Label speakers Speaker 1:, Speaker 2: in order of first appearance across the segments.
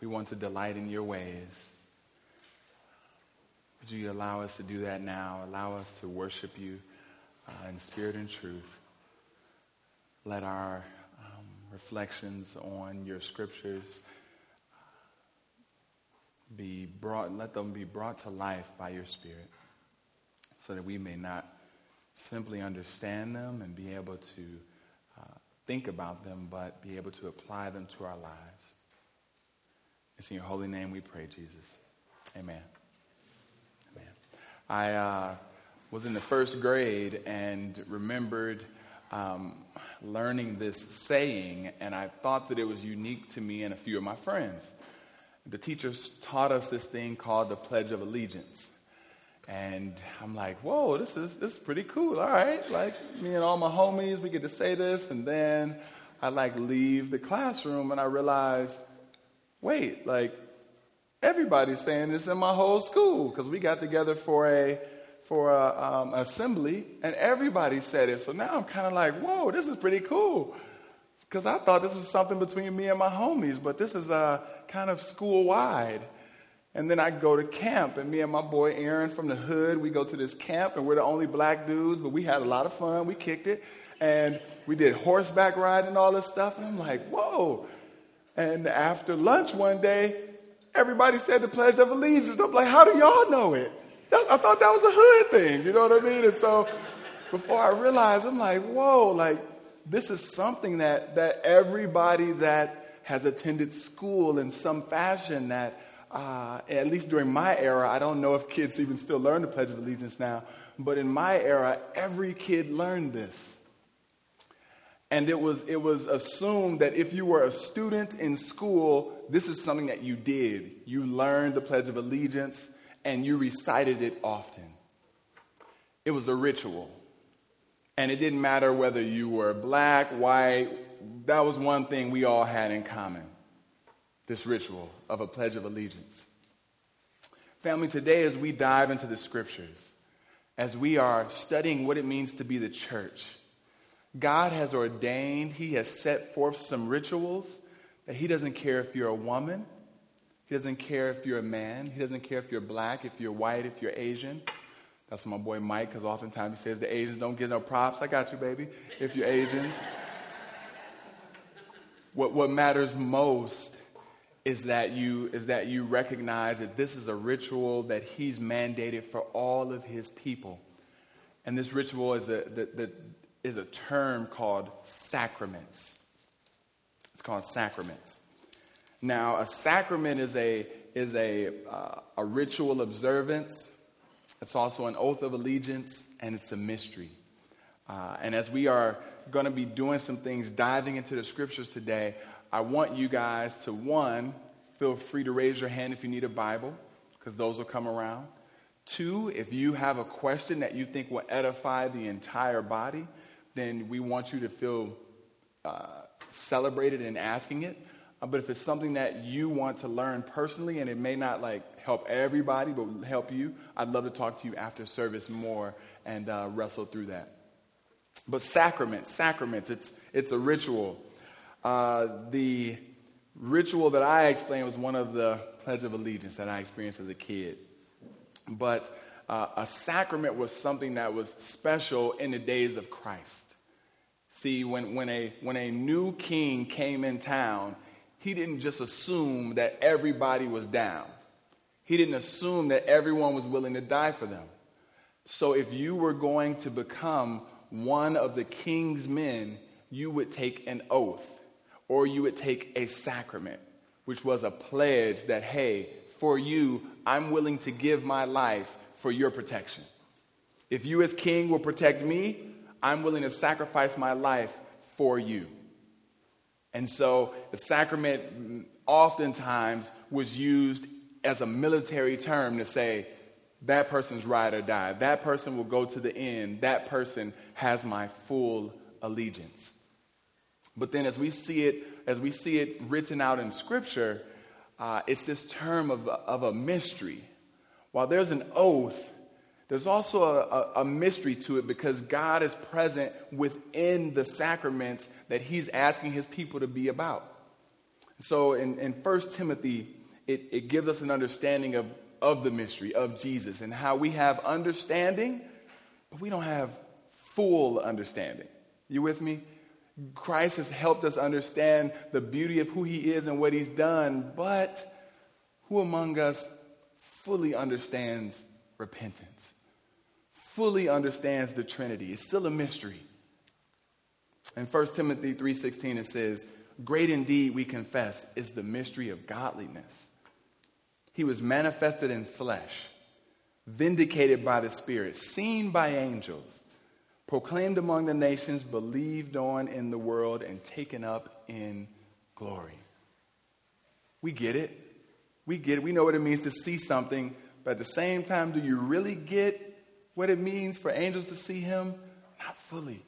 Speaker 1: we want to delight in your ways. Would you allow us to do that now? Allow us to worship you uh, in spirit and truth. Let our um, reflections on your scriptures be brought, let them be brought to life by your spirit so that we may not simply understand them and be able to uh, think about them, but be able to apply them to our lives. It's in your holy name we pray, Jesus. Amen. Amen. I uh, was in the first grade and remembered um, learning this saying, and I thought that it was unique to me and a few of my friends. The teachers taught us this thing called the Pledge of Allegiance. And I'm like, whoa, this is, this is pretty cool. All right. Like, me and all my homies, we get to say this. And then I like leave the classroom and I realize, wait, like, everybody's saying this in my whole school because we got together for a for a um, assembly and everybody said it. So now I'm kind of like, whoa, this is pretty cool because I thought this was something between me and my homies, but this is uh, kind of school wide. And then I go to camp, and me and my boy Aaron from the hood, we go to this camp, and we're the only black dudes, but we had a lot of fun. We kicked it, and we did horseback riding and all this stuff. And I'm like, whoa. And after lunch one day, everybody said the Pledge of Allegiance. I'm like, how do y'all know it? I thought that was a hood thing, you know what I mean? And so before I realized, I'm like, whoa, like, this is something that, that everybody that has attended school in some fashion that uh, at least during my era, I don't know if kids even still learn the Pledge of Allegiance now, but in my era, every kid learned this. And it was, it was assumed that if you were a student in school, this is something that you did. You learned the Pledge of Allegiance and you recited it often. It was a ritual. And it didn't matter whether you were black, white, that was one thing we all had in common this ritual of a Pledge of Allegiance. Family, today, as we dive into the scriptures, as we are studying what it means to be the church, God has ordained, He has set forth some rituals that He doesn't care if you're a woman, He doesn't care if you're a man, He doesn't care if you're black, if you're white, if you're Asian. That's my boy Mike, because oftentimes he says the Asians don't get no props. I got you, baby, if you're Asians. what, what matters most is that you is that you recognize that this is a ritual that he's mandated for all of his people and this ritual is a, the, the, is a term called sacraments. It's called sacraments. Now a sacrament is a is a, uh, a ritual observance. It's also an oath of allegiance and it's a mystery. Uh, and as we are going to be doing some things diving into the scriptures today I want you guys to, one, feel free to raise your hand if you need a Bible, because those will come around. Two, if you have a question that you think will edify the entire body, then we want you to feel uh, celebrated in asking it. Uh, but if it's something that you want to learn personally and it may not like help everybody but help you, I'd love to talk to you after service more and uh, wrestle through that. But sacraments, sacraments, it's, it's a ritual. Uh, the ritual that I explained was one of the Pledge of Allegiance that I experienced as a kid. But uh, a sacrament was something that was special in the days of Christ. See, when, when, a, when a new king came in town, he didn't just assume that everybody was down. He didn't assume that everyone was willing to die for them. So if you were going to become one of the king's men, you would take an oath or you would take a sacrament, which was a pledge that, hey, for you, I'm willing to give my life for your protection. If you, as king, will protect me, I'm willing to sacrifice my life for you. And so the sacrament oftentimes was used as a military term to say, that person's ride or die. That person will go to the end. That person has my full allegiance. But then as we see it, as we see it written out in Scripture, uh, it's this term of, of a mystery. While there's an oath, there's also a, a, mystery to it because God is present within the sacraments that He's asking His people to be about. So in, in 1 Timothy, it, it gives us an understanding of, of the mystery of Jesus and how we have understanding, but we don't have full understanding. You with me? Christ has helped us understand the beauty of who he is and what he's done, but who among us fully understands repentance? Fully understands the Trinity. It's still a mystery. In 1 Timothy 3:16 it says, "Great indeed we confess is the mystery of godliness. He was manifested in flesh, vindicated by the Spirit, seen by angels, proclaimed among the nations, believed on in the world, and taken up in glory. We get it. We get it. We know what it means to see something, but at the same time, do you really get what it means for angels to see him? Not fully.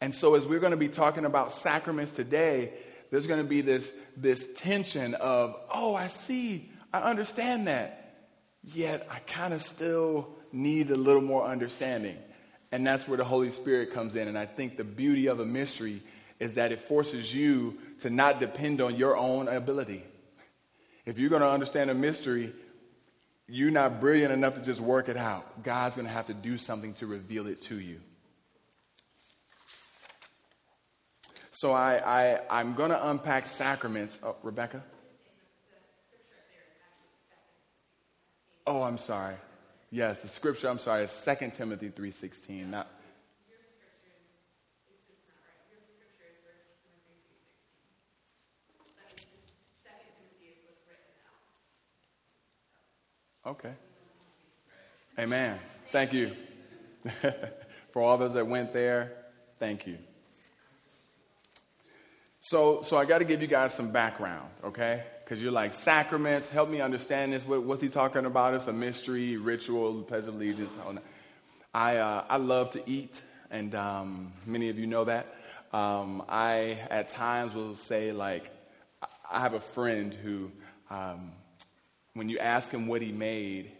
Speaker 1: And so, as we're going to be talking about sacraments today, there's going to be this, this tension of, oh, I see, I understand that, yet I kind of still need a little more understanding. And that's where the Holy Spirit comes in. And I think the beauty of a mystery is that it forces you to not depend on your own ability. If you're going to understand a mystery, you're not brilliant enough to just work it out. God's going to have to do something to reveal it to you. So I, I, I'm going to unpack sacraments. Oh, Rebecca? Oh, I'm sorry. Yes, the scripture, I'm sorry, is 2 Timothy 3.16. Not, Okay. Amen. Thank you. For all those that went there, thank you. So, so I got to give you guys some background, okay? because you're like, sacraments, help me understand this. What, what's he talking about? It's a mystery, ritual, pledge of allegiance. I, uh, I love to eat, and um, many of you know that. Um, I, at times, will say, like, I have a friend who, um, when you ask him what he made,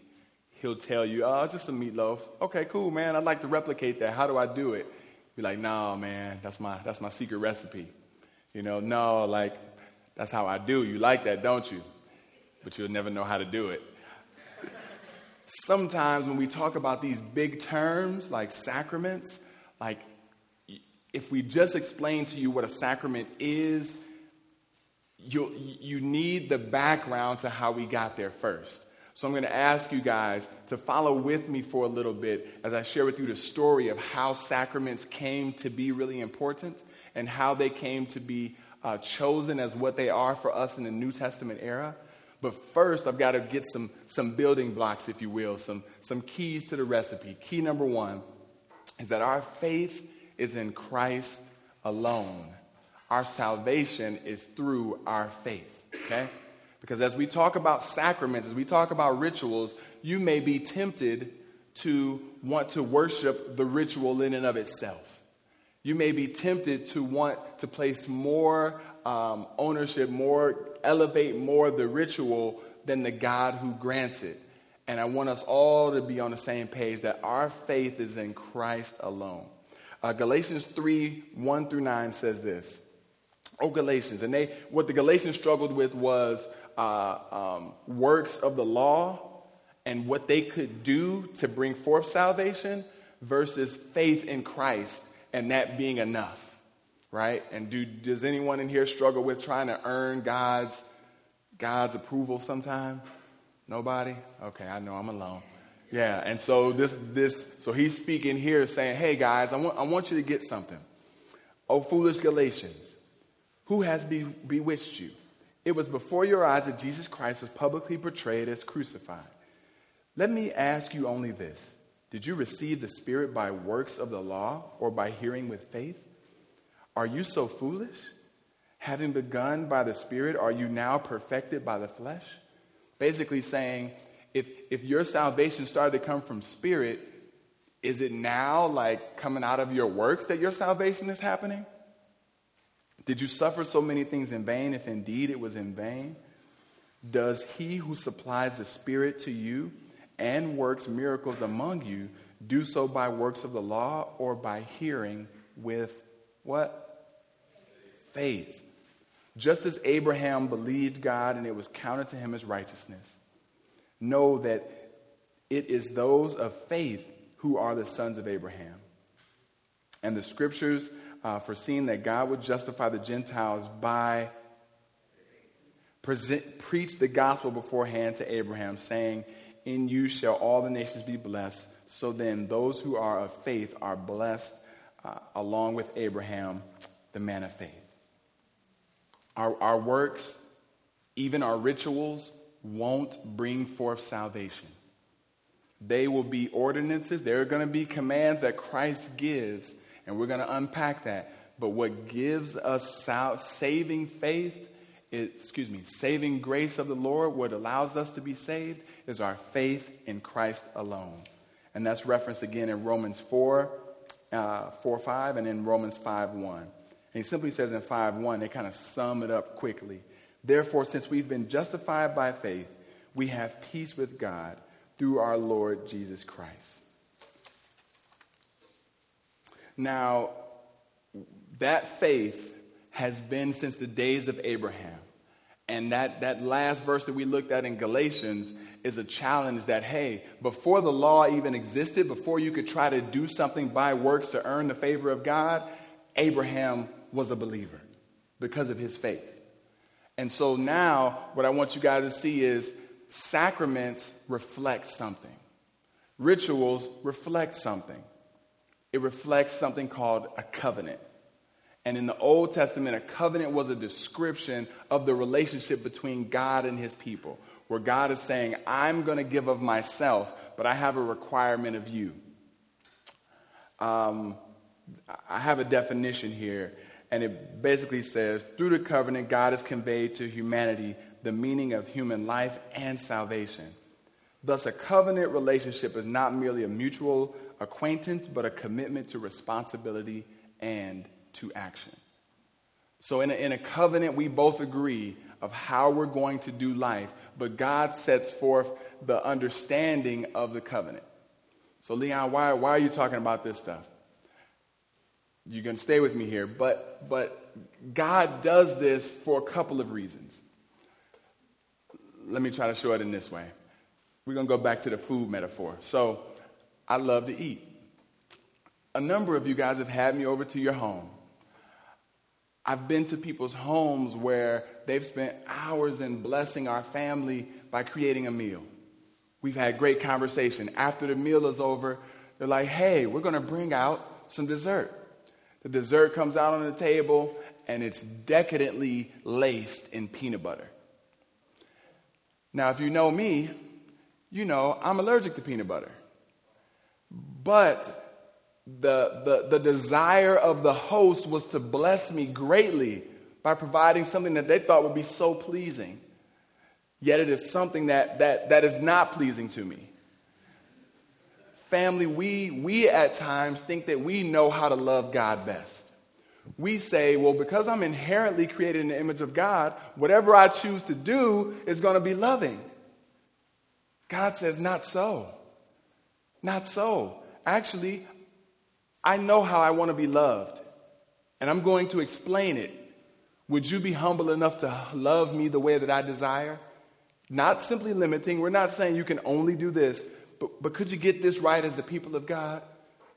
Speaker 1: he'll tell you, oh, it's just a meatloaf. Okay, cool, man. I'd like to replicate that. How do I do it? Be like, no, man, that's my, that's my secret recipe. You know, no, like, that's how I do. You like that, don't you? But you'll never know how to do it. Sometimes when we talk about these big terms like sacraments, like if we just explain to you what a sacrament is, you you need the background to how we got there first. So I'm going to ask you guys to follow with me for a little bit as I share with you the story of how sacraments came to be really important and how they came to be uh, chosen as what they are for us in the New Testament era. But first, I've got to get some, some building blocks, if you will, some, some keys to the recipe. Key number one is that our faith is in Christ alone. Our salvation is through our faith, okay? Because as we talk about sacraments, as we talk about rituals, you may be tempted to want to worship the ritual in and of itself you may be tempted to want to place more um, ownership, more, elevate more the ritual than the God who grants it. And I want us all to be on the same page that our faith is in Christ alone. Uh, Galatians 3 1 through 9 says this. Oh, Galatians. And they, what the Galatians struggled with was uh, um, works of the law and what they could do to bring forth salvation versus faith in Christ and that being enough, right? And do, does anyone in here struggle with trying to earn God's, God's approval sometime? Nobody? Okay, I know I'm alone. Yeah, and so this, this, so he's speaking here saying, hey guys, I want, I want you to get something. Oh, foolish Galatians, who has be, bewitched you? It was before your eyes that Jesus Christ was publicly portrayed as crucified. Let me ask you only this did you receive the Spirit by works of the law or by hearing with faith? Are you so foolish? Having begun by the Spirit, are you now perfected by the flesh? Basically saying, if, if your salvation started to come from Spirit, is it now like coming out of your works that your salvation is happening? Did you suffer so many things in vain if indeed it was in vain? Does he who supplies the Spirit to you and works miracles among you, do so by works of the law or by hearing with what? Faith. just as Abraham believed God and it was counted to him as righteousness, know that it is those of faith who are the sons of Abraham. And the scriptures uh, foreseeing that God would justify the Gentiles by present, preach the gospel beforehand to Abraham, saying, In you shall all the nations be blessed. So then, those who are of faith are blessed uh, along with Abraham, the man of faith. Our, our works, even our rituals, won't bring forth salvation. They will be ordinances, there are going to be commands that Christ gives, and we're going to unpack that. But what gives us saving faith, excuse me, saving grace of the Lord, what allows us to be saved, is our faith in Christ alone. And that's referenced again in Romans 4, uh, 4 5, and in Romans 5 1. And he simply says in 5 1, they kind of sum it up quickly. Therefore, since we've been justified by faith, we have peace with God through our Lord Jesus Christ. Now, that faith has been since the days of Abraham. And that, that last verse that we looked at in Galatians is a challenge that, hey, before the law even existed, before you could try to do something by works to earn the favor of God, Abraham was a believer because of his faith. And so now, what I want you guys to see is sacraments reflect something, rituals reflect something. It reflects something called a covenant. And in the Old Testament, a covenant was a description of the relationship between God and his people, where God is saying, I'm going to give of myself, but I have a requirement of you. Um, I have a definition here and it basically says through the covenant, God has conveyed to humanity the meaning of human life and salvation. Thus, a covenant relationship is not merely a mutual acquaintance, but a commitment to responsibility and to action. So, in a, in a covenant, we both agree of how we're going to do life, but God sets forth the understanding of the covenant. So, Leon, why, why are you talking about this stuff? You're going to stay with me here, but, but God does this for a couple of reasons. Let me try to show it in this way. We're going to go back to the food metaphor. So, I love to eat. A number of you guys have had me over to your home. I've been to people's homes where they've spent hours in blessing our family by creating a meal. We've had great conversation. After the meal is over, they're like, hey, we're going to bring out some dessert. The dessert comes out on the table and it's decadently laced in peanut butter. Now, if you know me, you know I'm allergic to peanut butter. But the, the, the desire of the host was to bless me greatly by providing something that they thought would be so pleasing. Yet it is something that, that, that is not pleasing to me. Family, we, we at times think that we know how to love God best. We say, well, because I'm inherently created in the image of God, whatever I choose to do is going to be loving. God says, not so. Not so. Actually, I know how I want to be loved, and I'm going to explain it. Would you be humble enough to love me the way that I desire? Not simply limiting. We're not saying you can only do this, but, but could you get this right as the people of God?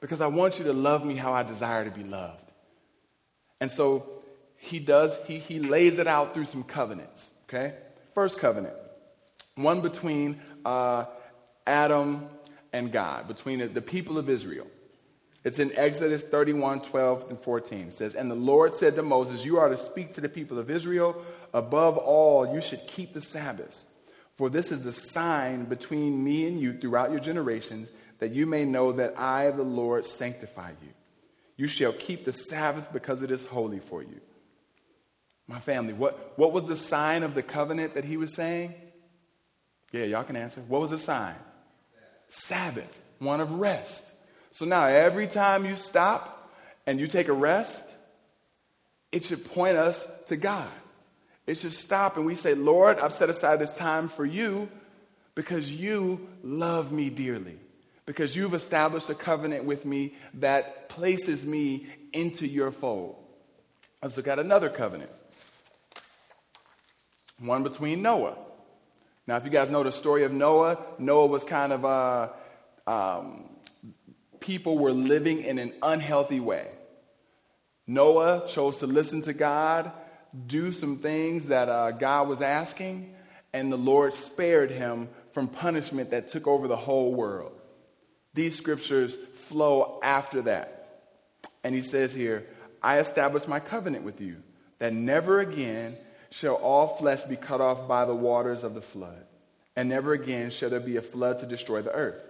Speaker 1: Because I want you to love me how I desire to be loved. And so he does, he, he lays it out through some covenants, okay? First covenant, one between uh, Adam and God, between the, people of Israel. It's in Exodus 31, 12 and 14. It says, And the Lord said to Moses, You are to speak to the people of Israel. Above all, you should keep the Sabbaths for this is the sign between me and you throughout your generations, that you may know that I, the Lord, sanctify you. You shall keep the Sabbath because it is holy for you. My family, what, what was the sign of the covenant that he was saying? Yeah, y'all can answer. What was the sign? Sabbath, one of rest. So now every time you stop and you take a rest, it should point us to God. It should stop and we say, Lord, I've set aside this time for you because you love me dearly, because you've established a covenant with me that places me into your fold. Let's look at another covenant. one between Noah. Now, if you guys know the story of Noah, Noah was kind of, uh, um, people were living in an unhealthy way. Noah chose to listen to God, do some things that uh, God was asking, and the Lord spared him from punishment that took over the whole world. These scriptures flow after that. And he says here, I establish my covenant with you, that never again shall all flesh be cut off by the waters of the flood, and never again shall there be a flood to destroy the earth.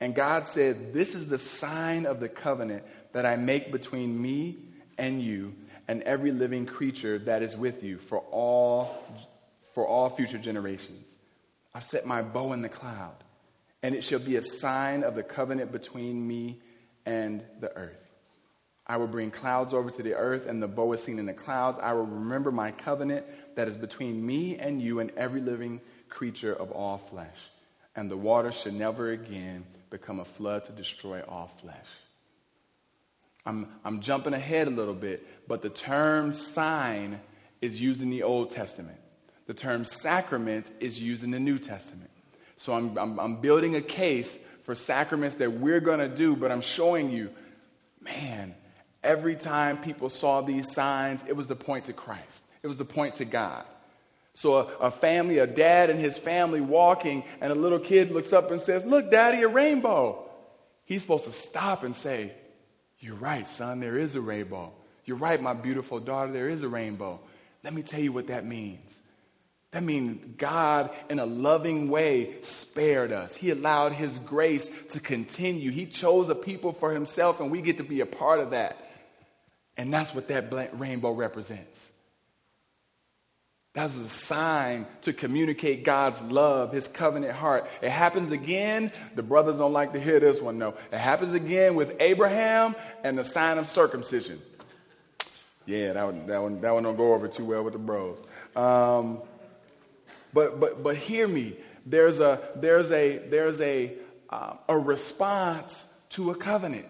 Speaker 1: And God said, This is the sign of the covenant that I make between me and you and every living creature that is with you for all, for all future generations. I've set my bow in the cloud, and it shall be a sign of the covenant between me and the earth. I will bring clouds over to the earth, and the bow is seen in the clouds. I will remember my covenant that is between me and you and every living creature of all flesh. And the water should never again become a flood to destroy all flesh. I'm, I'm jumping ahead a little bit, but the term sign is used in the Old Testament. The term sacrament is used in the New Testament. So I'm, I'm, I'm building a case for sacraments that we're going to do, but I'm showing you, man, every time people saw these signs, it was the point to Christ, it was the point to God. So a, a, family, a dad and his family walking, and a little kid looks up and says, Look, daddy, a rainbow. He's supposed to stop and say, You're right, son, there is a rainbow. You're right, my beautiful daughter, there is a rainbow. Let me tell you what that means. That means God, in a loving way, spared us. He allowed His grace to continue. He chose a people for Himself, and we get to be a part of that. And that's what that rainbow represents. That's a sign to communicate God's love, His covenant heart. It happens again. The brothers don't like to hear this one, no. It happens again with Abraham and the sign of circumcision. Yeah, that one, that one, that one don't go over too well with the bros. Um, but, but, but hear me. There's a, there's a, there's a, uh, a response to a covenant.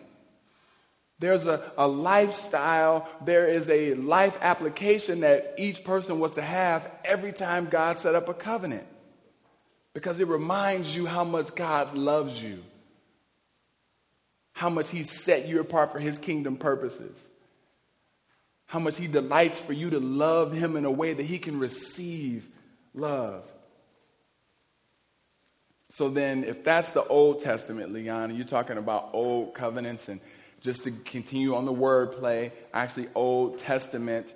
Speaker 1: There's a, a lifestyle, there is a life application that each person was to have every time God set up a covenant. Because it reminds you how much God loves you, how much He set you apart for His kingdom purposes how much He delights for you to love Him in a way that He can receive love. So then, if that's the Old Testament, Leon, you're talking about old covenants, and just to continue on the wordplay, actually, Old Testament,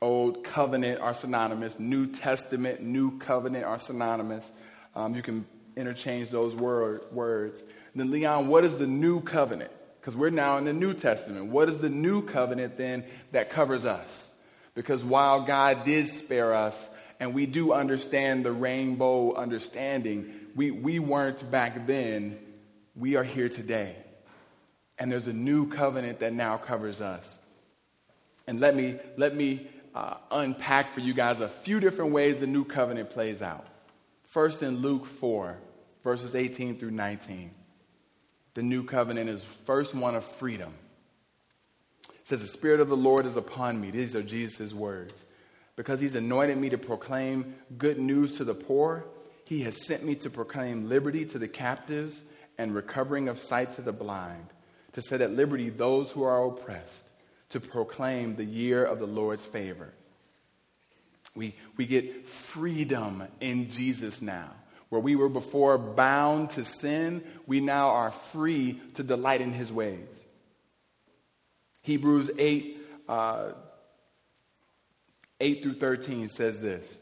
Speaker 1: Old Covenant are synonymous. New Testament, New Covenant are synonymous. Um, you can interchange those word, words. Then, Leon, what is the New Covenant? because we're now in the New Testament. What is the new covenant then that covers us? Because while God did spare us, and we do understand the rainbow understanding, we, we weren't back then. We are here today. And there's a new covenant that now covers us. And let me, let me uh, unpack for you guys a few different ways the new covenant plays out. First, in Luke 4, verses 18 through 19 the new covenant is first one of freedom. It says, The Spirit of the Lord is upon me. These are Jesus' words. Because he's anointed me to proclaim good news to the poor, he has sent me to proclaim liberty to the captives and recovering of sight to the blind, to set at liberty those who are oppressed, to proclaim the year of the Lord's favor. We, we get freedom in Jesus now. Where we were before bound to sin, we now are free to delight in his ways. Hebrews 8, uh, 8 through 13 says this.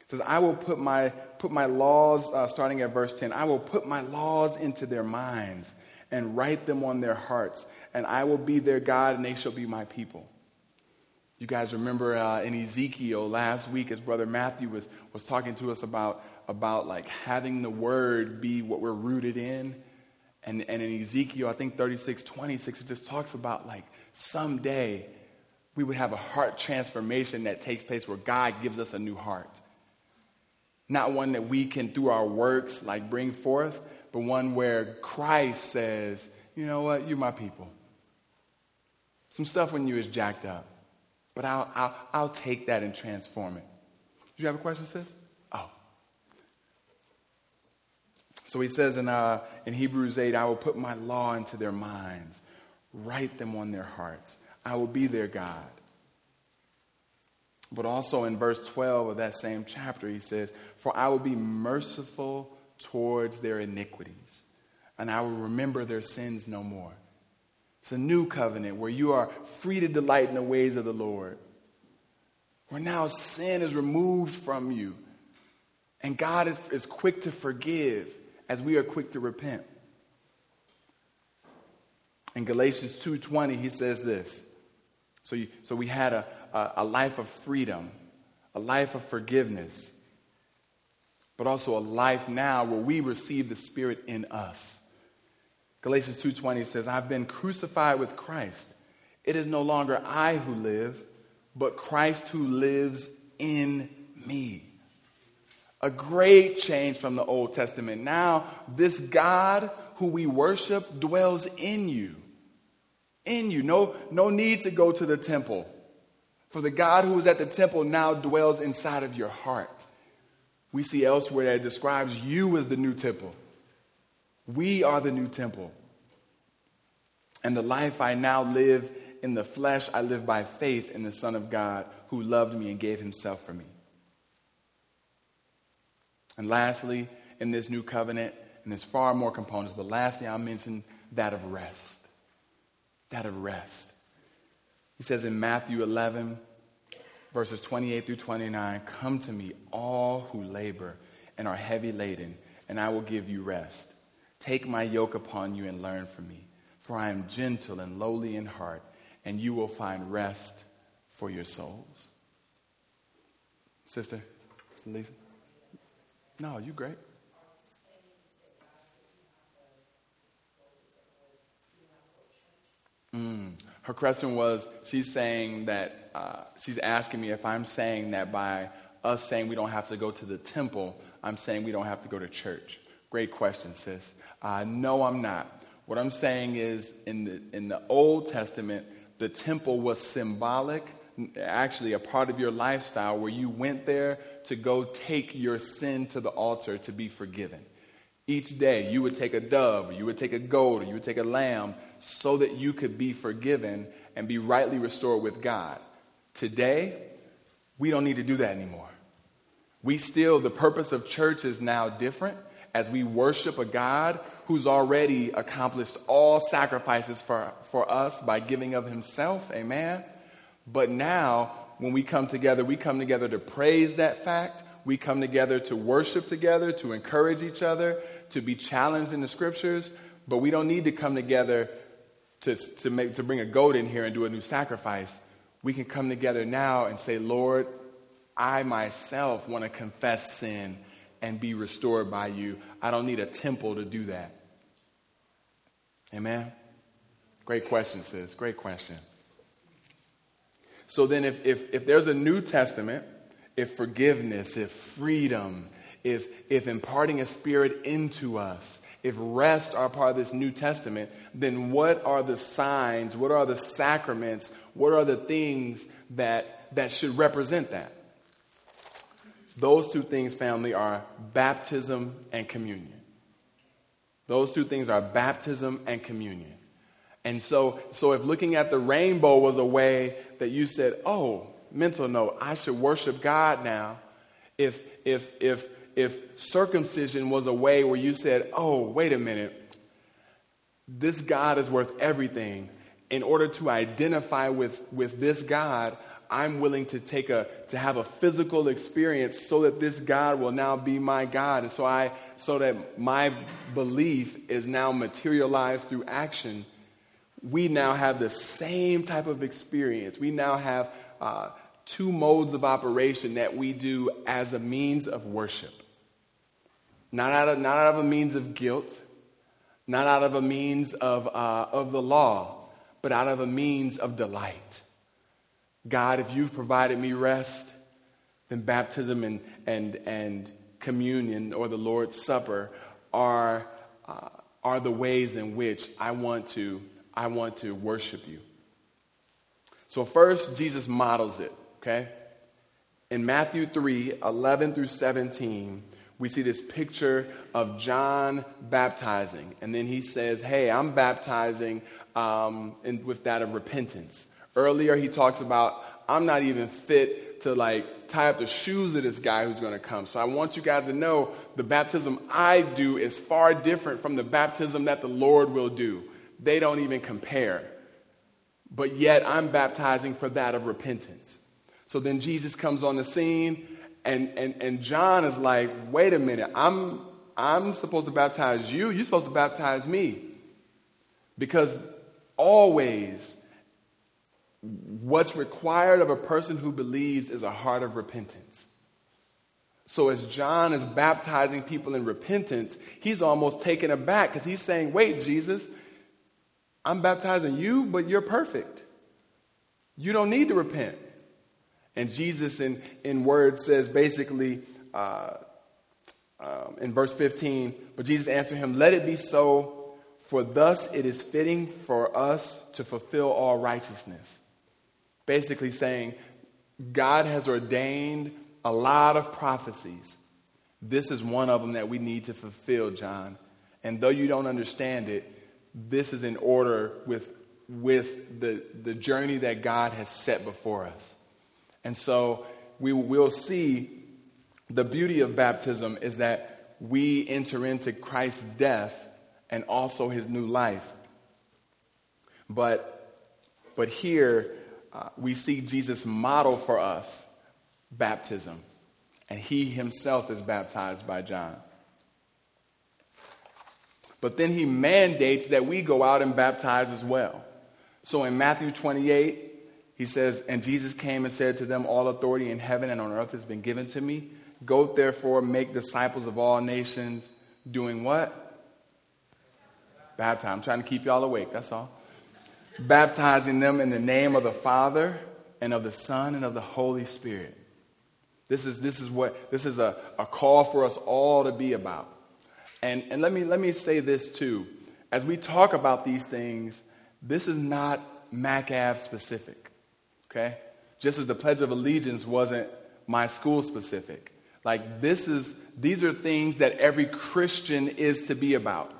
Speaker 1: It says, I will put my, put my laws, uh, starting at verse 10, I will put my laws into their minds and write them on their hearts, and I will be their God, and they shall be my people. You guys remember uh, in Ezekiel last week, as Brother Matthew was, was talking to us about about like having the word be what we're rooted in. And, and in Ezekiel, I think 36, 26, it just talks about like someday we would have a heart transformation that takes place where God gives us a new heart. Not one that we can, through our works, like bring forth, but one where Christ says, you know what, you're my people. Some stuff when you is jacked up, but I'll, I'll, I'll take that and transform it. Did you have a question, sis? Oh. So he says in, uh, in Hebrews 8, I will put my law into their minds, write them on their hearts. I will be their God. But also in verse 12 of that same chapter, he says, For I will be merciful towards their iniquities, and I will remember their sins no more. It's a new covenant where you are free to delight in the ways of the Lord, where now sin is removed from you, and God is, quick to forgive as we are quick to repent. In Galatians 2:20, he says this. So, you, so we had a, a, a life of freedom, a life of forgiveness, but also a life now where we receive the Spirit in us. Galatians 2:20 says, "I've been crucified with Christ. It is no longer I who live, but Christ who lives in me." A great change from the Old Testament. Now, this God who we worship dwells in you. In you. No, no need to go to the temple. For the God who is at the temple now dwells inside of your heart. We see elsewhere that it describes you as the new temple. We are the new temple. And the life I now live in the flesh, I live by faith in the Son of God who loved me and gave himself for me. And lastly, in this new covenant, and there's far more components, but lastly, I'll mention that of rest. That of rest. He says in Matthew 11, verses 28 through 29, Come to me, all who labor and are heavy laden, and I will give you rest. Take my yoke upon you and learn from me, for I am gentle and lowly in heart, and you will find rest for your souls. Sister, Lisa? No, you great. Mm. Her question was she's saying that, uh, she's asking me if I'm saying that by us saying we don't have to go to the temple, I'm saying we don't have to go to church. Great question, sis. Uh, no, I'm not. What I'm saying is in the, in the Old Testament, the temple was symbolic, actually a part of your lifestyle where you went there to go take your sin to the altar to be forgiven. Each day, you would take a dove, you would take a goat, or you would take a lamb so that you could be forgiven and be rightly restored with God. Today, we don't need to do that anymore. We still, the purpose of church is now different as we worship a God who's already accomplished all sacrifices for, for us by giving of himself. Amen. But now, when we come together, we come together to praise that fact. We come together to worship together, to encourage each other, to be challenged in the scriptures. But we don't need to come together to, to, make, to bring a goat in here and do a new sacrifice, we can come together now and say, Lord, I myself want to confess sin and be restored by you. I don't need a temple to do that. Amen? Great question, sis. Great question. So then, if, if, if there's a New Testament, if forgiveness, if freedom, if, if imparting a spirit into us, if rest are part of this New Testament, then what are the signs? What are the sacraments? What are the things that, that should represent that? Those two things, family, are baptism and communion. Those two things are baptism and communion. And so, so if looking at the rainbow was a way that you said, oh, mental note, I should worship God now. If, if, if, if circumcision was a way where you said, oh, wait a minute, this God is worth everything. In order to identify with, with this God, I'm willing to take a to have a physical experience so that this God will now be my God. And so I so that my belief is now materialized through action. We now have the same type of experience. We now have uh, two modes of operation that we do as a means of worship. Not out of, not out of a means of guilt, not out of a means of, uh, of the law, but out of a means of delight. God, if you've provided me rest, then baptism and, and, and communion or the Lord's Supper are, uh, are the ways in which I want, to, I want to worship you. So, first, Jesus models it, okay? in Matthew 3 11 through 17, we see this picture of John baptizing. And then he says, Hey, I'm baptizing um, in, with that of repentance. Earlier, he talks about, I'm not even fit to like tie up the shoes of this guy who's going to come. So I want you guys to know the baptism I do is far different from the baptism that the Lord will do. They don't even compare. But yet, I'm baptizing for that of repentance. So then Jesus comes on the scene and, and, and John is like, wait a minute, I'm, I'm supposed to baptize you. You're supposed to baptize me. Because always, what's required of a person who believes is a heart of repentance. So as John is baptizing people in repentance, he's almost taken aback because he's saying, wait, Jesus, I'm baptizing you, but you're perfect. You don't need to repent. And Jesus, in, in words, says basically uh, um, in verse 15, but Jesus answered him, Let it be so, for thus it is fitting for us to fulfill all righteousness. Basically saying, God has ordained a lot of prophecies. This is one of them that we need to fulfill, John. And though you don't understand it, this is in order with, with the, the journey that God has set before us. And so we will see the beauty of baptism is that we enter into Christ's death and also his new life. But, but here uh, we see Jesus model for us baptism, and he himself is baptized by John. But then he mandates that we go out and baptize as well. So in Matthew 28, he says, And Jesus came and said to them, All authority in heaven and on earth has been given to me. Go therefore, make disciples of all nations, doing what? Baptize. I'm trying to keep y'all awake, that's all. Baptizing them in the name of the Father and of the Son and of the Holy Spirit. This is, this is what this is a, a call for us all to be about. And, and let, me, let me say this too. As we talk about these things, this is not MacAv specific okay? Just as the Pledge of Allegiance wasn't my school specific. Like, this is, these are things that every Christian is to be about.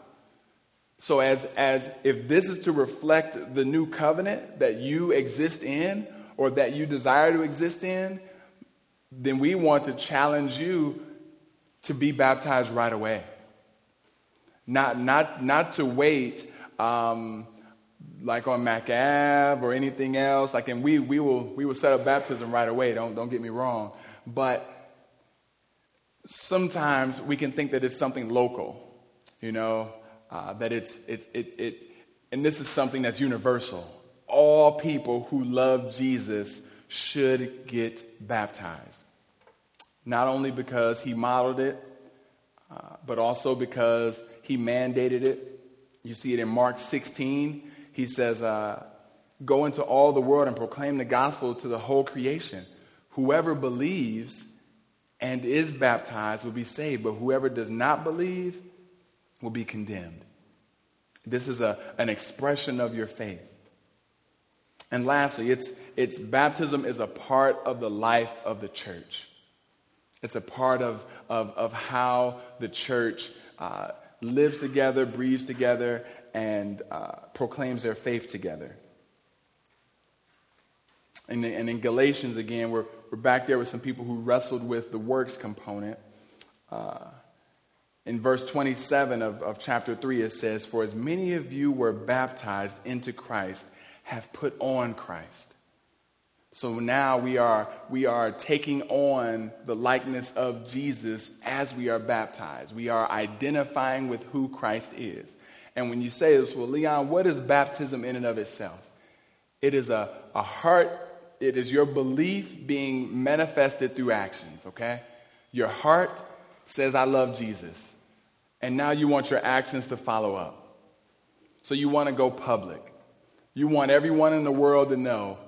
Speaker 1: So, as, as if this is to reflect the new covenant that you exist in or that you desire to exist in, then we want to challenge you to be baptized right away. Not, not, not to wait um, like on MacAv or anything else. Like, and we, we, will, we will set up baptism right away, don't, don't get me wrong. But sometimes we can think that it's something local, you know, uh, that it's, it's, it, it, and this is something that's universal. All people who love Jesus should get baptized. Not only because he modeled it, uh, but also because he mandated it. You see it in Mark 16 he says, uh, Go into all the world and proclaim the gospel to the whole creation. Whoever believes and is baptized will be saved, but whoever does not believe will be condemned. This is a, an expression of your faith. And lastly, it's, it's baptism is a part of the life of the church. It's a part of, of, of how the church uh, lives together, breathes together, and uh, proclaims their faith together. And, and in Galatians, again, we're, we're back there with some people who wrestled with the works component. Uh, in verse 27 of, of chapter 3, it says, For as many of you were baptized into Christ, have put on Christ. So now we are, we are taking on the likeness of Jesus as we are baptized. We are identifying with who Christ is. And when you say this, well, Leon, what is baptism in and of itself? It is a, a heart, it is your belief being manifested through actions, okay? Your heart says, I love Jesus. And now you want your actions to follow up. So you want to go public. You want everyone in the world to know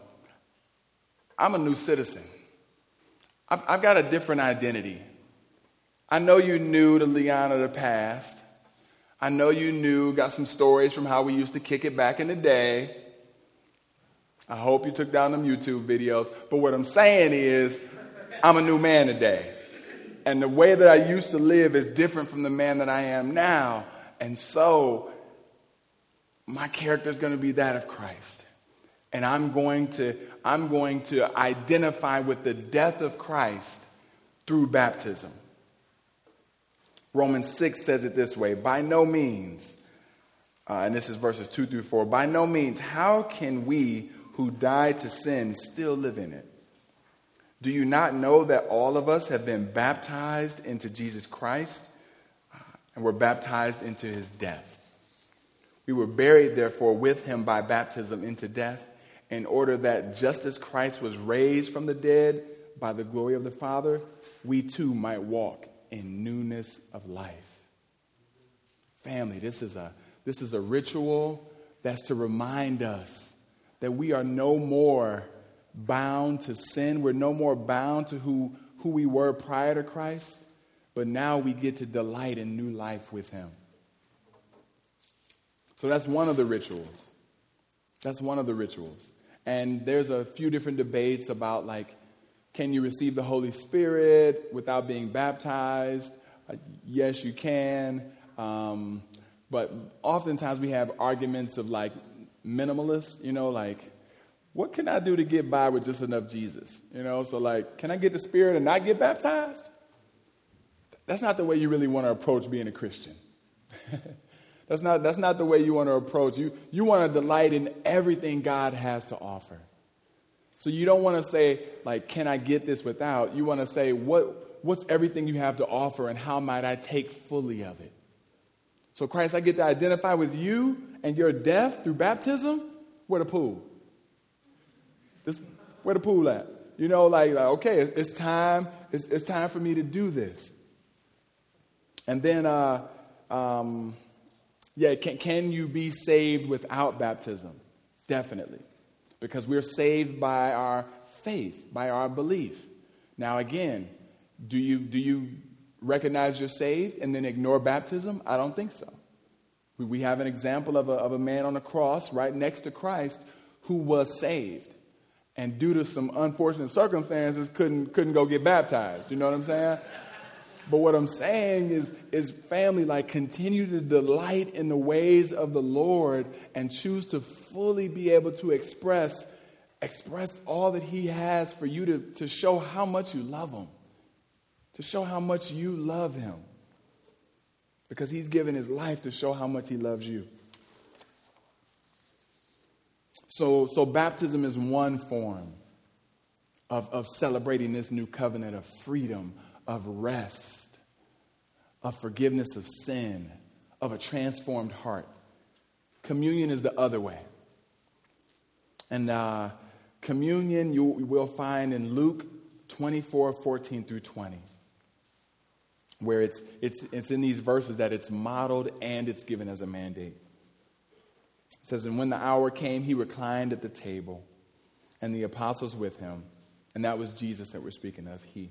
Speaker 1: I'm a new citizen. I've, I've got a different identity. I know you knew the Leon of the past. I know you knew, got some stories from how we used to kick it back in the day. I hope you took down them YouTube videos. But what I'm saying is, I'm a new man today. And the way that I used to live is different from the man that I am now. And so my character is going to be that of Christ. And I'm going to I'm going to identify with the death of Christ through baptism. Romans 6 says it this way By no means, uh, and this is verses 2 through 4, by no means, how can we who died to sin still live in it? Do you not know that all of us have been baptized into Jesus Christ uh, and were baptized into his death? We were buried, therefore, with him by baptism into death, in order that just as Christ was raised from the dead by the glory of the Father, we too might walk in newness of life. Family, this is a, this is a ritual that's to remind us that we are no more bound to sin. We're no more bound to who, who we were prior to Christ, but now we get to delight in new life with Him. So that's one of the rituals. That's one of the rituals. And there's a few different debates about, like, can you receive the Holy Spirit without being baptized? Uh, yes, you can. Um, but oftentimes we have arguments of like minimalists, you know, like, what can I do to get by with just enough Jesus? You know, so like, can I get the Spirit and not get baptized? That's not the way you really want to approach being a Christian. that's, not, that's not the way you want to approach. You, you want to delight in everything God has to offer. So you don't want to say, like, can I get this without? You want to say, what, what's everything you have to offer and how might I take fully of it? So, Christ, I get to identify with you and your death through baptism. Where the pool? This, where the pool at? You know, like, like okay, it's, it's time. It's, it's, time for me to do this. And then, uh, um, yeah, can, can you be saved without baptism? Definitely. Because we're saved by our faith, by our belief. Now, again, do you, do you recognize you're saved and then ignore baptism? I don't think so. We have an example of a, of a man on a cross right next to Christ who was saved and due to some unfortunate circumstances couldn't, couldn't go get baptized. You know what I'm saying? But what I'm saying is, is family, like continue to delight in the ways of the Lord and choose to fully be able to express, express all that He has for you to, to show how much you love Him. To show how much you love Him. Because He's given His life to show how much He loves you. So, so baptism is one form of, of celebrating this new covenant of freedom, of rest, of forgiveness of sin, of a transformed heart. Communion is the other way. And uh, communion you will find in Luke 24 14 through 20, where it's, it's, it's in these verses that it's modeled and it's given as a mandate. It says, And when the hour came, he reclined at the table, and the apostles with him. And that was Jesus that we're speaking of, he.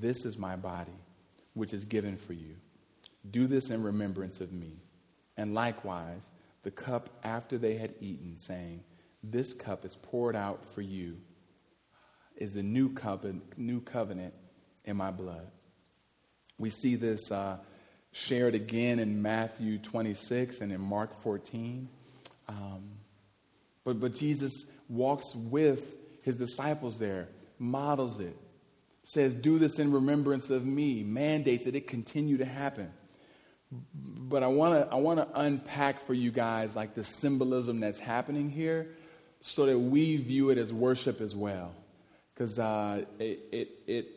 Speaker 1: This is my body, which is given for you. Do this in remembrance of me. And likewise, the cup after they had eaten, saying, This cup is poured out for you, is the new covenant, new covenant in my blood. We see this. Uh, shared again in Matthew 26 and in Mark 14. Um, but, but Jesus walks with his disciples there, models it, says, Do this in remembrance of me, mandates that it continue to happen. But I want to I wanna unpack for you guys like the symbolism that's happening here so that we view it as worship as well. Because uh, it, it, it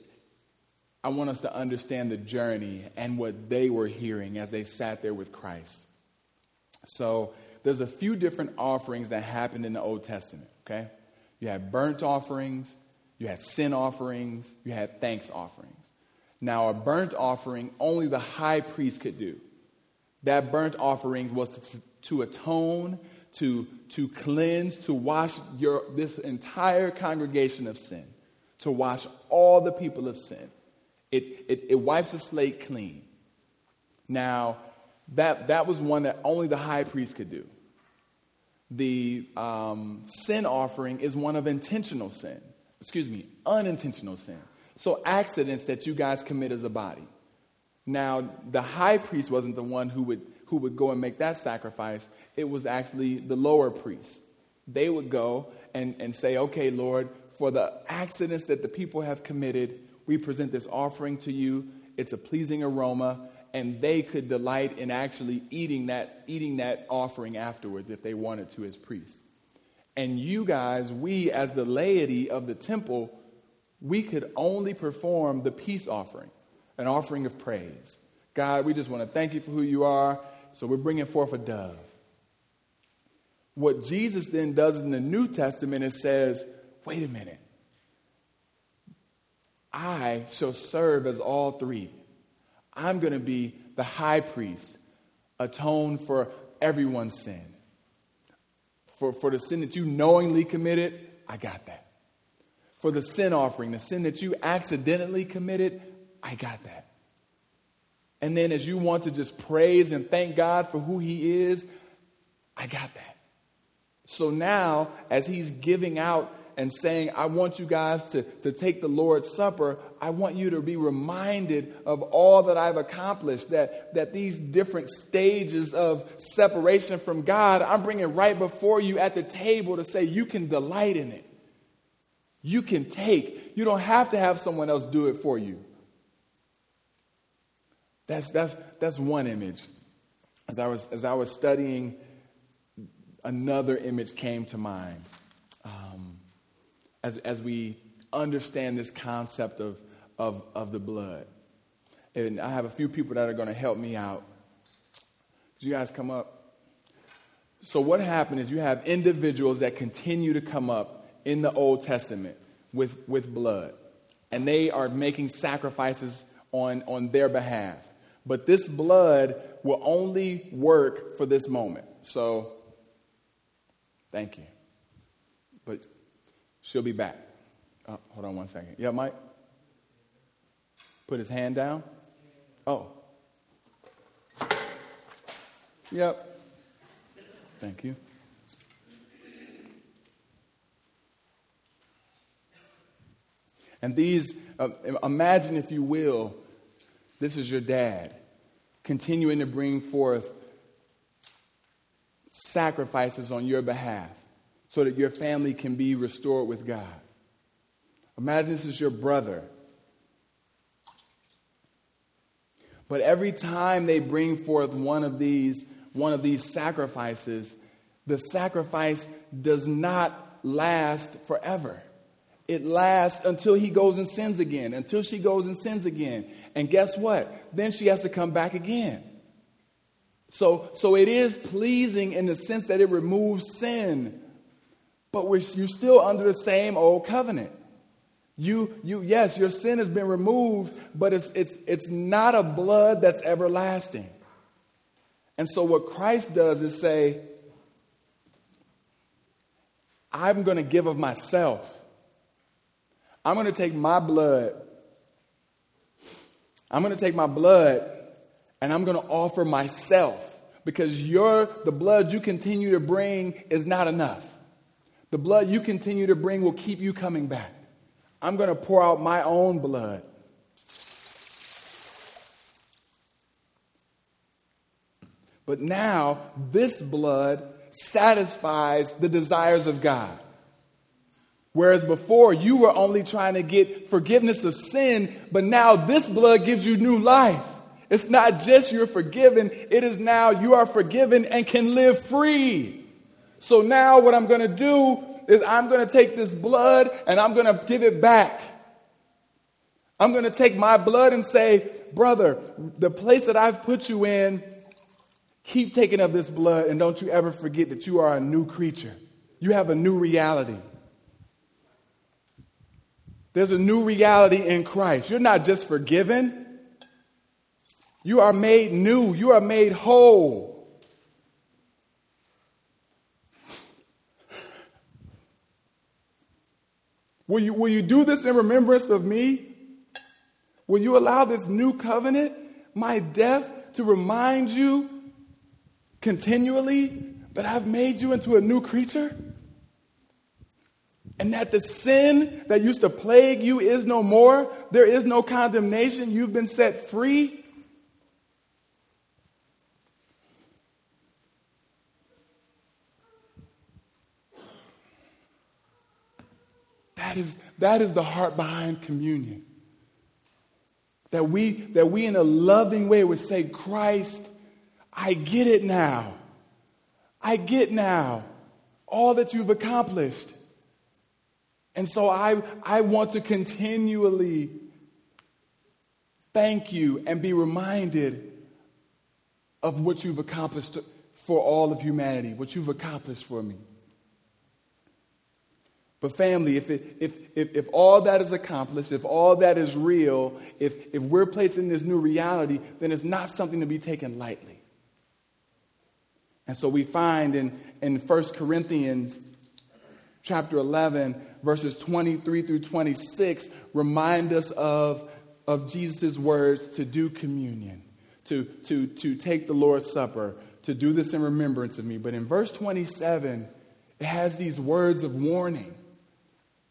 Speaker 1: I want us to understand the journey and what they were hearing as they sat there with Christ. So there's a few different offerings that happened in the Old Testament, okay? You had burnt offerings you had sin offerings, you had thanks offerings. Now, a burnt offering, only the high priest could do. That burnt offering was to, to atone, to, to cleanse, to wash your, this entire congregation of sin, to wash all the people of sin. It, it, it wipes the slate clean. Now, that, that was one that only the high priest could do. The um, sin offering is one of intentional sin. Excuse me, unintentional sin. So, accidents that you guys commit as a body. Now, the high priest wasn't the one who would, who would go and make that sacrifice, it was actually the lower priest. They would go and, and say, Okay, Lord, for the accidents that the people have committed, we present this offering to you. It's a pleasing aroma and they could delight in actually eating that, eating that offering afterwards if they wanted to as priests. And you guys, we as the laity of the temple, we could only perform the peace offering, an offering of praise. God, we just want to thank you for who you are, so we're bringing forth a dove. What Jesus then does in the New Testament is says, wait a minute. I shall serve as all three. I'm going to be the high priest, atone for everyone's sin. For, for the sin that you knowingly committed, I got that. For the sin offering, the sin that you accidentally committed, I got that. And then as you want to just praise and thank God for who He is, I got that. So now, as He's giving out and saying, I want you guys to, to take the Lord's Supper, I want you to be reminded of all that I've accomplished, that, that these different stages of separation from God, I'm bringing right before you at the table to say, you can delight in it. You can take. You don't have to have someone else do it for you. That's, that's, that's one image. As I, was, as I was studying, another image came to mind as, as we understand this concept of, of, of the blood. And I have a few people that are going to help me out. Could you guys come up? So, what happened is you have individuals that continue to come up in the Old Testament with, with blood, and they are making sacrifices on, on their behalf. But this blood will only work for this moment. So, thank you. She'll be back. Oh, hold on one second. Yeah, Mike? Put his hand down? Oh. Yep. Thank you. And these, uh, imagine if you will, this is your dad continuing to bring forth sacrifices on your behalf so that your family can be restored with God. Imagine this is your brother. But every time they bring forth one of these, one of these sacrifices, the sacrifice does not last forever. It lasts until he goes and sins again, until she goes and sins again. And guess what? Then she has to come back again. So, so it is pleasing in the sense that it removes sin but you're still under the same old covenant. You, you, yes, your sin has been removed, but it's, it's, it's not a blood that's everlasting. And so, what Christ does is say, I'm going to give of myself. I'm going to take my blood. I'm going to take my blood and I'm going to offer myself because your, the blood you continue to bring is not enough. The blood you continue to bring will keep you coming back. I'm going to pour out my own blood. But now, this blood satisfies the desires of God. Whereas before, you were only trying to get forgiveness of sin, but now this blood gives you new life. It's not just you're forgiven, it is now you are forgiven and can live free. So now what I'm going to do is I'm going to take this blood and I'm going to give it back. I'm going to take my blood and say, brother, the place that I've put you in, keep taking of this blood and don't you ever forget that you are a new creature. You have a new reality. There's a new reality in Christ. You're not just forgiven, you are made new, you are made whole. Will you, will you do this in remembrance of me? Will you allow this new covenant, my death, to remind you continually that I've made you into a new creature? And that the sin that used to plague you is no more. There is no condemnation. You've been set free. That is, that is the heart behind communion. That we, that we, in a loving way, would say, Christ, I get it now. I get now all that you've accomplished. And so I, I want to continually thank you and be reminded of what you've accomplished for all of humanity, what you've accomplished for me. But, family, if, it, if, if, if all that is accomplished, if all that is real, if, if we're placed in this new reality, then it's not something to be taken lightly. And so we find in, in 1 Corinthians chapter 11, verses 23 through 26, remind us of, of Jesus' words to do communion, to, to, to take the Lord's Supper, to do this in remembrance of me. But in verse 27, it has these words of warning.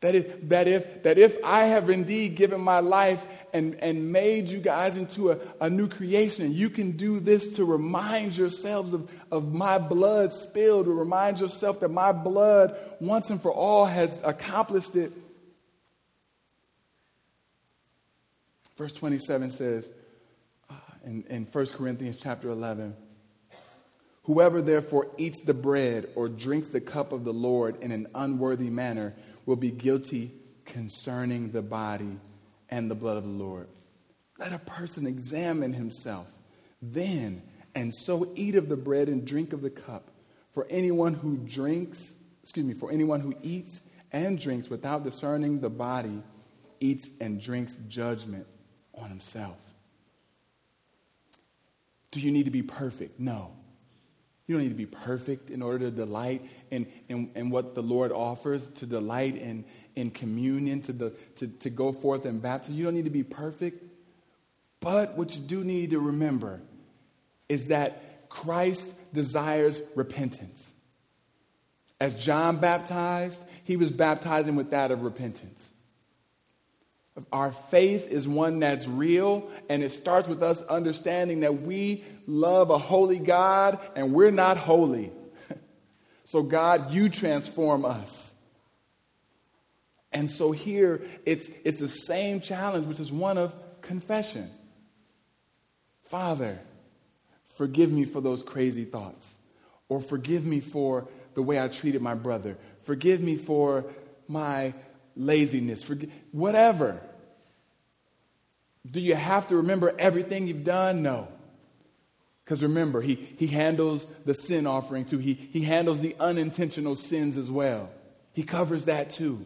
Speaker 1: That if, that if, that if I have indeed given my life and, and made you guys into a, a new creation, you can do this to remind yourselves of, of my blood spilled, to remind yourself that my blood once and for all has accomplished it. Verse 27 says uh, in, in 1 Corinthians chapter 11, Whoever therefore eats the bread or drinks the cup of the Lord in an unworthy manner, will be guilty concerning the body and the blood of the Lord. Let a person examine himself then, and so eat of the bread and drink of the cup. For anyone who drinks, excuse me, for anyone who eats and drinks without discerning the body eats and drinks judgment on himself. Do you need to be perfect? No. You don't need to be perfect in order to delight in, in, in what the Lord offers, to delight in, in communion, to, the, to, to go forth in baptism. You don't need to be perfect. But what you do need to remember is that Christ desires repentance. As John baptized, he was baptizing with that of repentance. Our faith is one that's real, and it starts with us understanding that we love a holy God and we're not holy. so, God, you transform us. And so here it's, it's the same challenge, which is one of confession. Father, forgive me for those crazy thoughts. Or forgive me for the way I treated my brother. Forgive me for my laziness. Forgive, whatever. Do you have to remember everything you've done? No. Because remember, he, he handles the sin offering too. He, he handles the unintentional sins as well. He covers that too.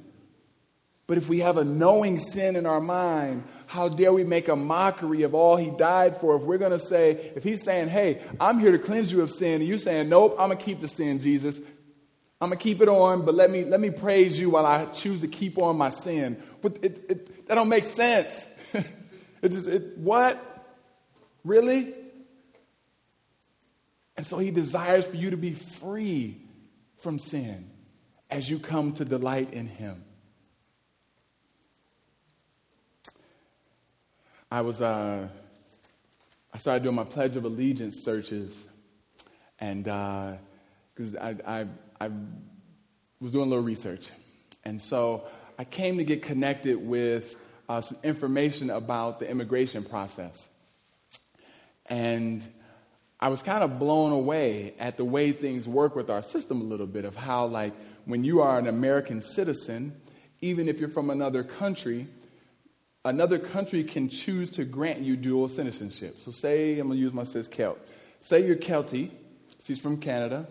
Speaker 1: But if we have a knowing sin in our mind, how dare we make a mockery of all he died for? If we're going to say, if he's saying, hey, I'm here to cleanse you of sin, and you're saying, nope, I'm going to keep the sin, Jesus. I'm to keep it on, but let me, let me praise you while I choose to keep on my sin. But it, it, that don't make sense. it just, it, what? Really? And so he desires for you to be free from sin as you come to delight in him. I was, uh, I started doing my Pledge of Allegiance searches, and because uh, I, I, I was doing a little research. And so I came to get connected with uh, some information about the immigration process. And I was kind of blown away at the way things work with our system a little bit of how, like, when you are an American citizen, even if you're from another country, another country can choose to grant you dual citizenship. So, say, I'm going to use my sis Kelt. Say you're Kelty, she's from Canada.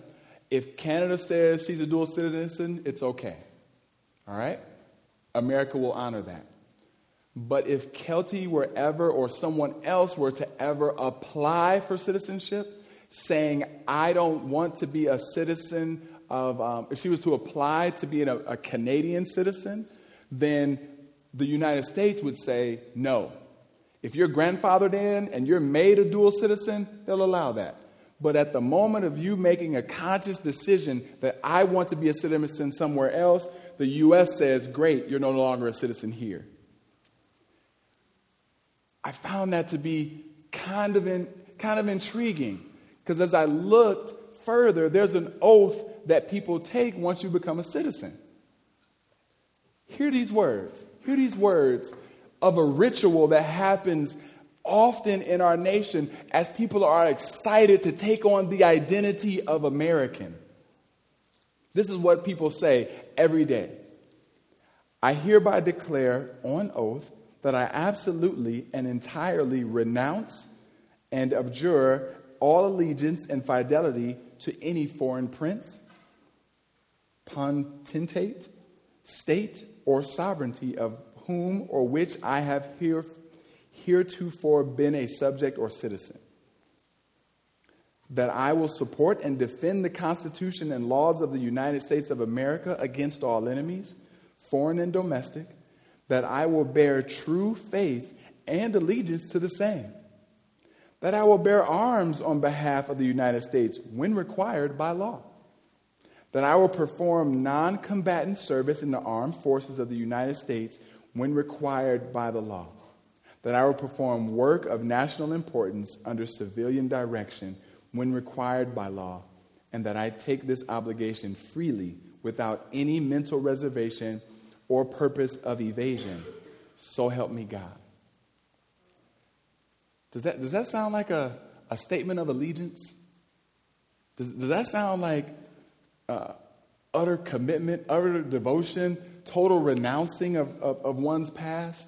Speaker 1: If Canada says she's a dual citizen, it's okay. All right? America will honor that. But if Kelty were ever, or someone else were to ever apply for citizenship, saying, I don't want to be a citizen of, um, if she was to apply to be a, a Canadian citizen, then the United States would say no. If you're grandfathered in and you're made a dual citizen, they'll allow that. But at the moment of you making a conscious decision that I want to be a citizen somewhere else, the U.S. says, great, you're no longer a citizen here. I found that to be kind of, in, kind of intriguing because as I looked further, there's an oath that people take once you become a citizen. Hear these words. Hear these words of a ritual that happens often in our nation as people are excited to take on the identity of American. This is what people say every day. I hereby declare on oath that I absolutely and entirely renounce and abjure all allegiance and fidelity to any foreign prince, potentate, state, or sovereignty of whom or which I have here, heretofore been a subject or citizen. That I will support and defend the Constitution and laws of the United States of America against all enemies, foreign and domestic. That I will bear true faith and allegiance to the same that I will bear arms on behalf of the United States when required by law, that I will perform non combatant service in the armed forces of the United States when required by the law, that I will perform work of national importance under civilian direction when required by law, and that I take this obligation freely without any mental reservation or purpose of evasion. So help me God. Does that, does that sound like a, a statement of allegiance? Does, does that sound like uh, utter commitment, utter devotion, total renouncing of, of, of one's past?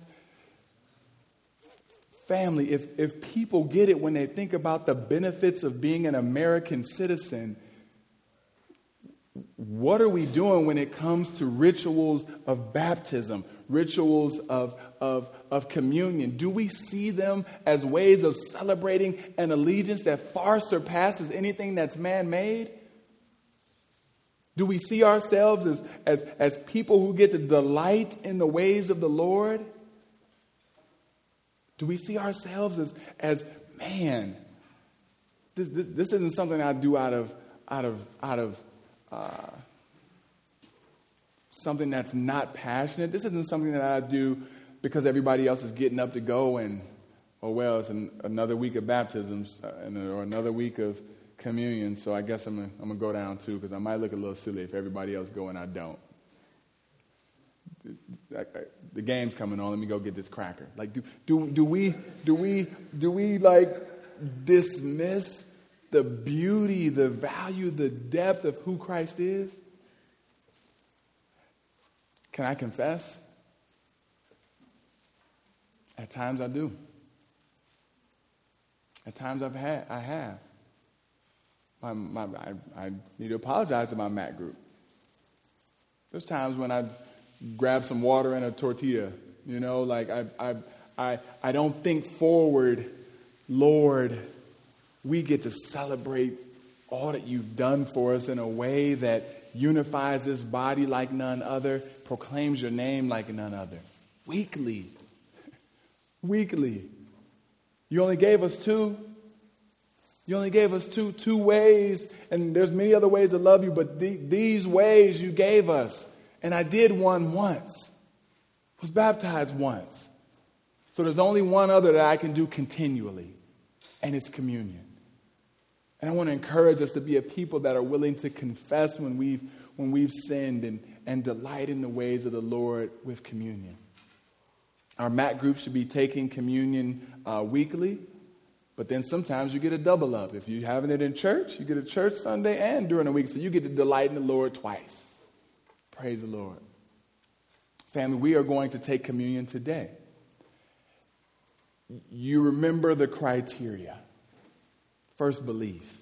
Speaker 1: Family, if, if people get it when they think about the benefits of being an American citizen, what are we doing when it comes to rituals of baptism, rituals of, of, of communion? Do we see them as ways of celebrating an allegiance that far surpasses anything that's man made? Do we see ourselves as, as, as people who get to delight in the ways of the Lord? Do we see ourselves as, as man, this, this, this isn't something I do out of, out of, out of uh, something that's not passionate. This isn't something that I do because everybody else is getting up to go and, oh, well, it's an, another week of baptisms uh, and, or another week of communion, so I guess I'm going I'm to go down too because I might look a little silly if everybody else go and I don't. The game's coming on. Let me go get this cracker. Like, do, do, do we do we do we like dismiss the beauty, the value, the depth of who Christ is? Can I confess? At times I do. At times I've had, I have. My, my, I, I need to apologize to my MAC group. There's times when I grab some water and a tortilla, you know, like I, I, I, I don't think forward, Lord, we get to celebrate all that you've done for us in a way that unifies this body like none other, proclaims your name like none other. Weekly. Weekly. You only gave us two. You only gave us two, two ways, and there's many other ways to love you, but the, these ways you gave us. And I did one once. was baptized once. So there's only one other that I can do continually, and it's communion. And I want to encourage us to be a people that are willing to confess when we've, when we've sinned and, and delight in the ways of the Lord with communion. Our MAT group should be taking communion uh, weekly, but then sometimes you get a double up. If you're having it in church, you get a church Sunday and during the week, so you get to delight in the Lord twice. Praise the Lord. Family, we are going to take communion today. You remember the criteria. First, believe.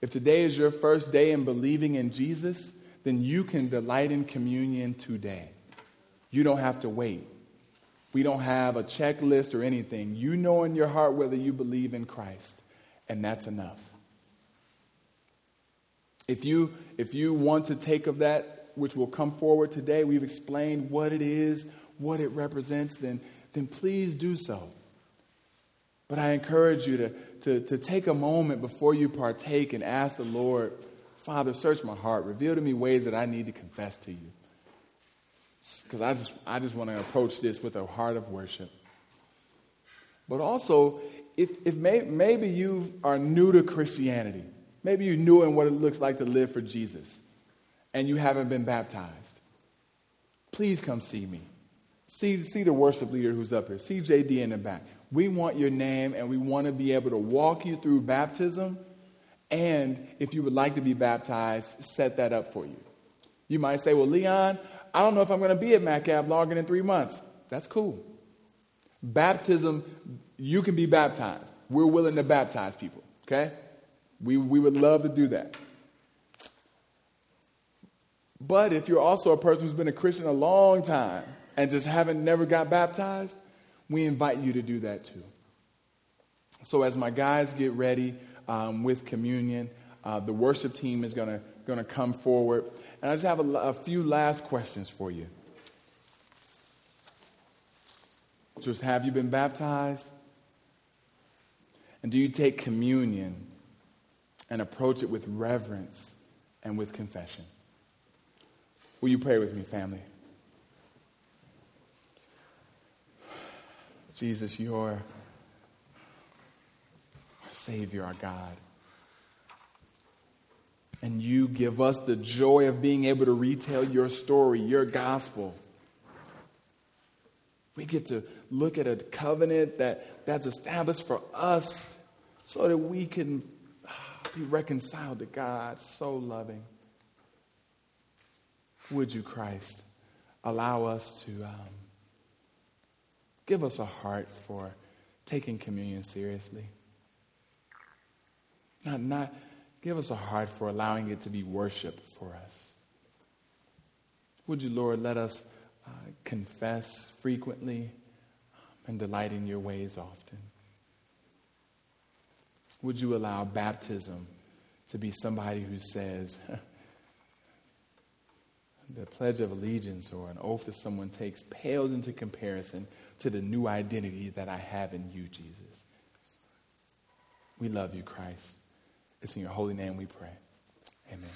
Speaker 1: If today is your first day in believing in Jesus, then you can delight in communion today. You don't have to wait. We don't have a checklist or anything. You know in your heart whether you believe in Christ, and that's enough. If you, if you want to take of that, which will come forward today, we've explained what it is, what it represents, then, then please do so. But I encourage you to, to, to take a moment before you partake and ask the Lord, Father, search my heart. Reveal to me ways that I need to confess to you. Because I just, I just want to approach this with a heart of worship. But also, if, if may, maybe you are new to Christianity, maybe you knew new in what it looks like to live for Jesus, and you haven't been baptized, please come see me. See, see the worship leader who's up here. See JD in the back. We want your name, and we want to be able to walk you through baptism. And if you would like to be baptized, set that up for you. You might say, Well, Leon, I don't know if I'm going to be at Macab longer than three months. That's cool. Baptism, you can be baptized. We're willing to baptize people, okay? We, we would love to do that. But if you're also a person who's been a Christian a long time and just haven't never got baptized, we invite you to do that too. So as my guys get ready um, with communion, uh, the worship team is going to come forward. And I just have a, a few last questions for you. Just have you been baptized? And do you take communion and approach it with reverence and with confession? Will you pray with me, family? Jesus, you're our Savior, our God and you give us the joy of being able to retell your story, your gospel. We get to look at a covenant that, that's established for us so that we can be reconciled to God, so loving. Would you, Christ, allow us to um, give us a heart for taking communion seriously? Not, not, Give us a heart for allowing it to be worship for us. Would you, Lord, let us uh, confess frequently and delight in your ways often? Would you allow baptism to be somebody who says, the Pledge of Allegiance or an oath that someone takes pales into comparison to the new identity that I have in you, Jesus? We love you, Christ. It's in your holy name we pray. Amen.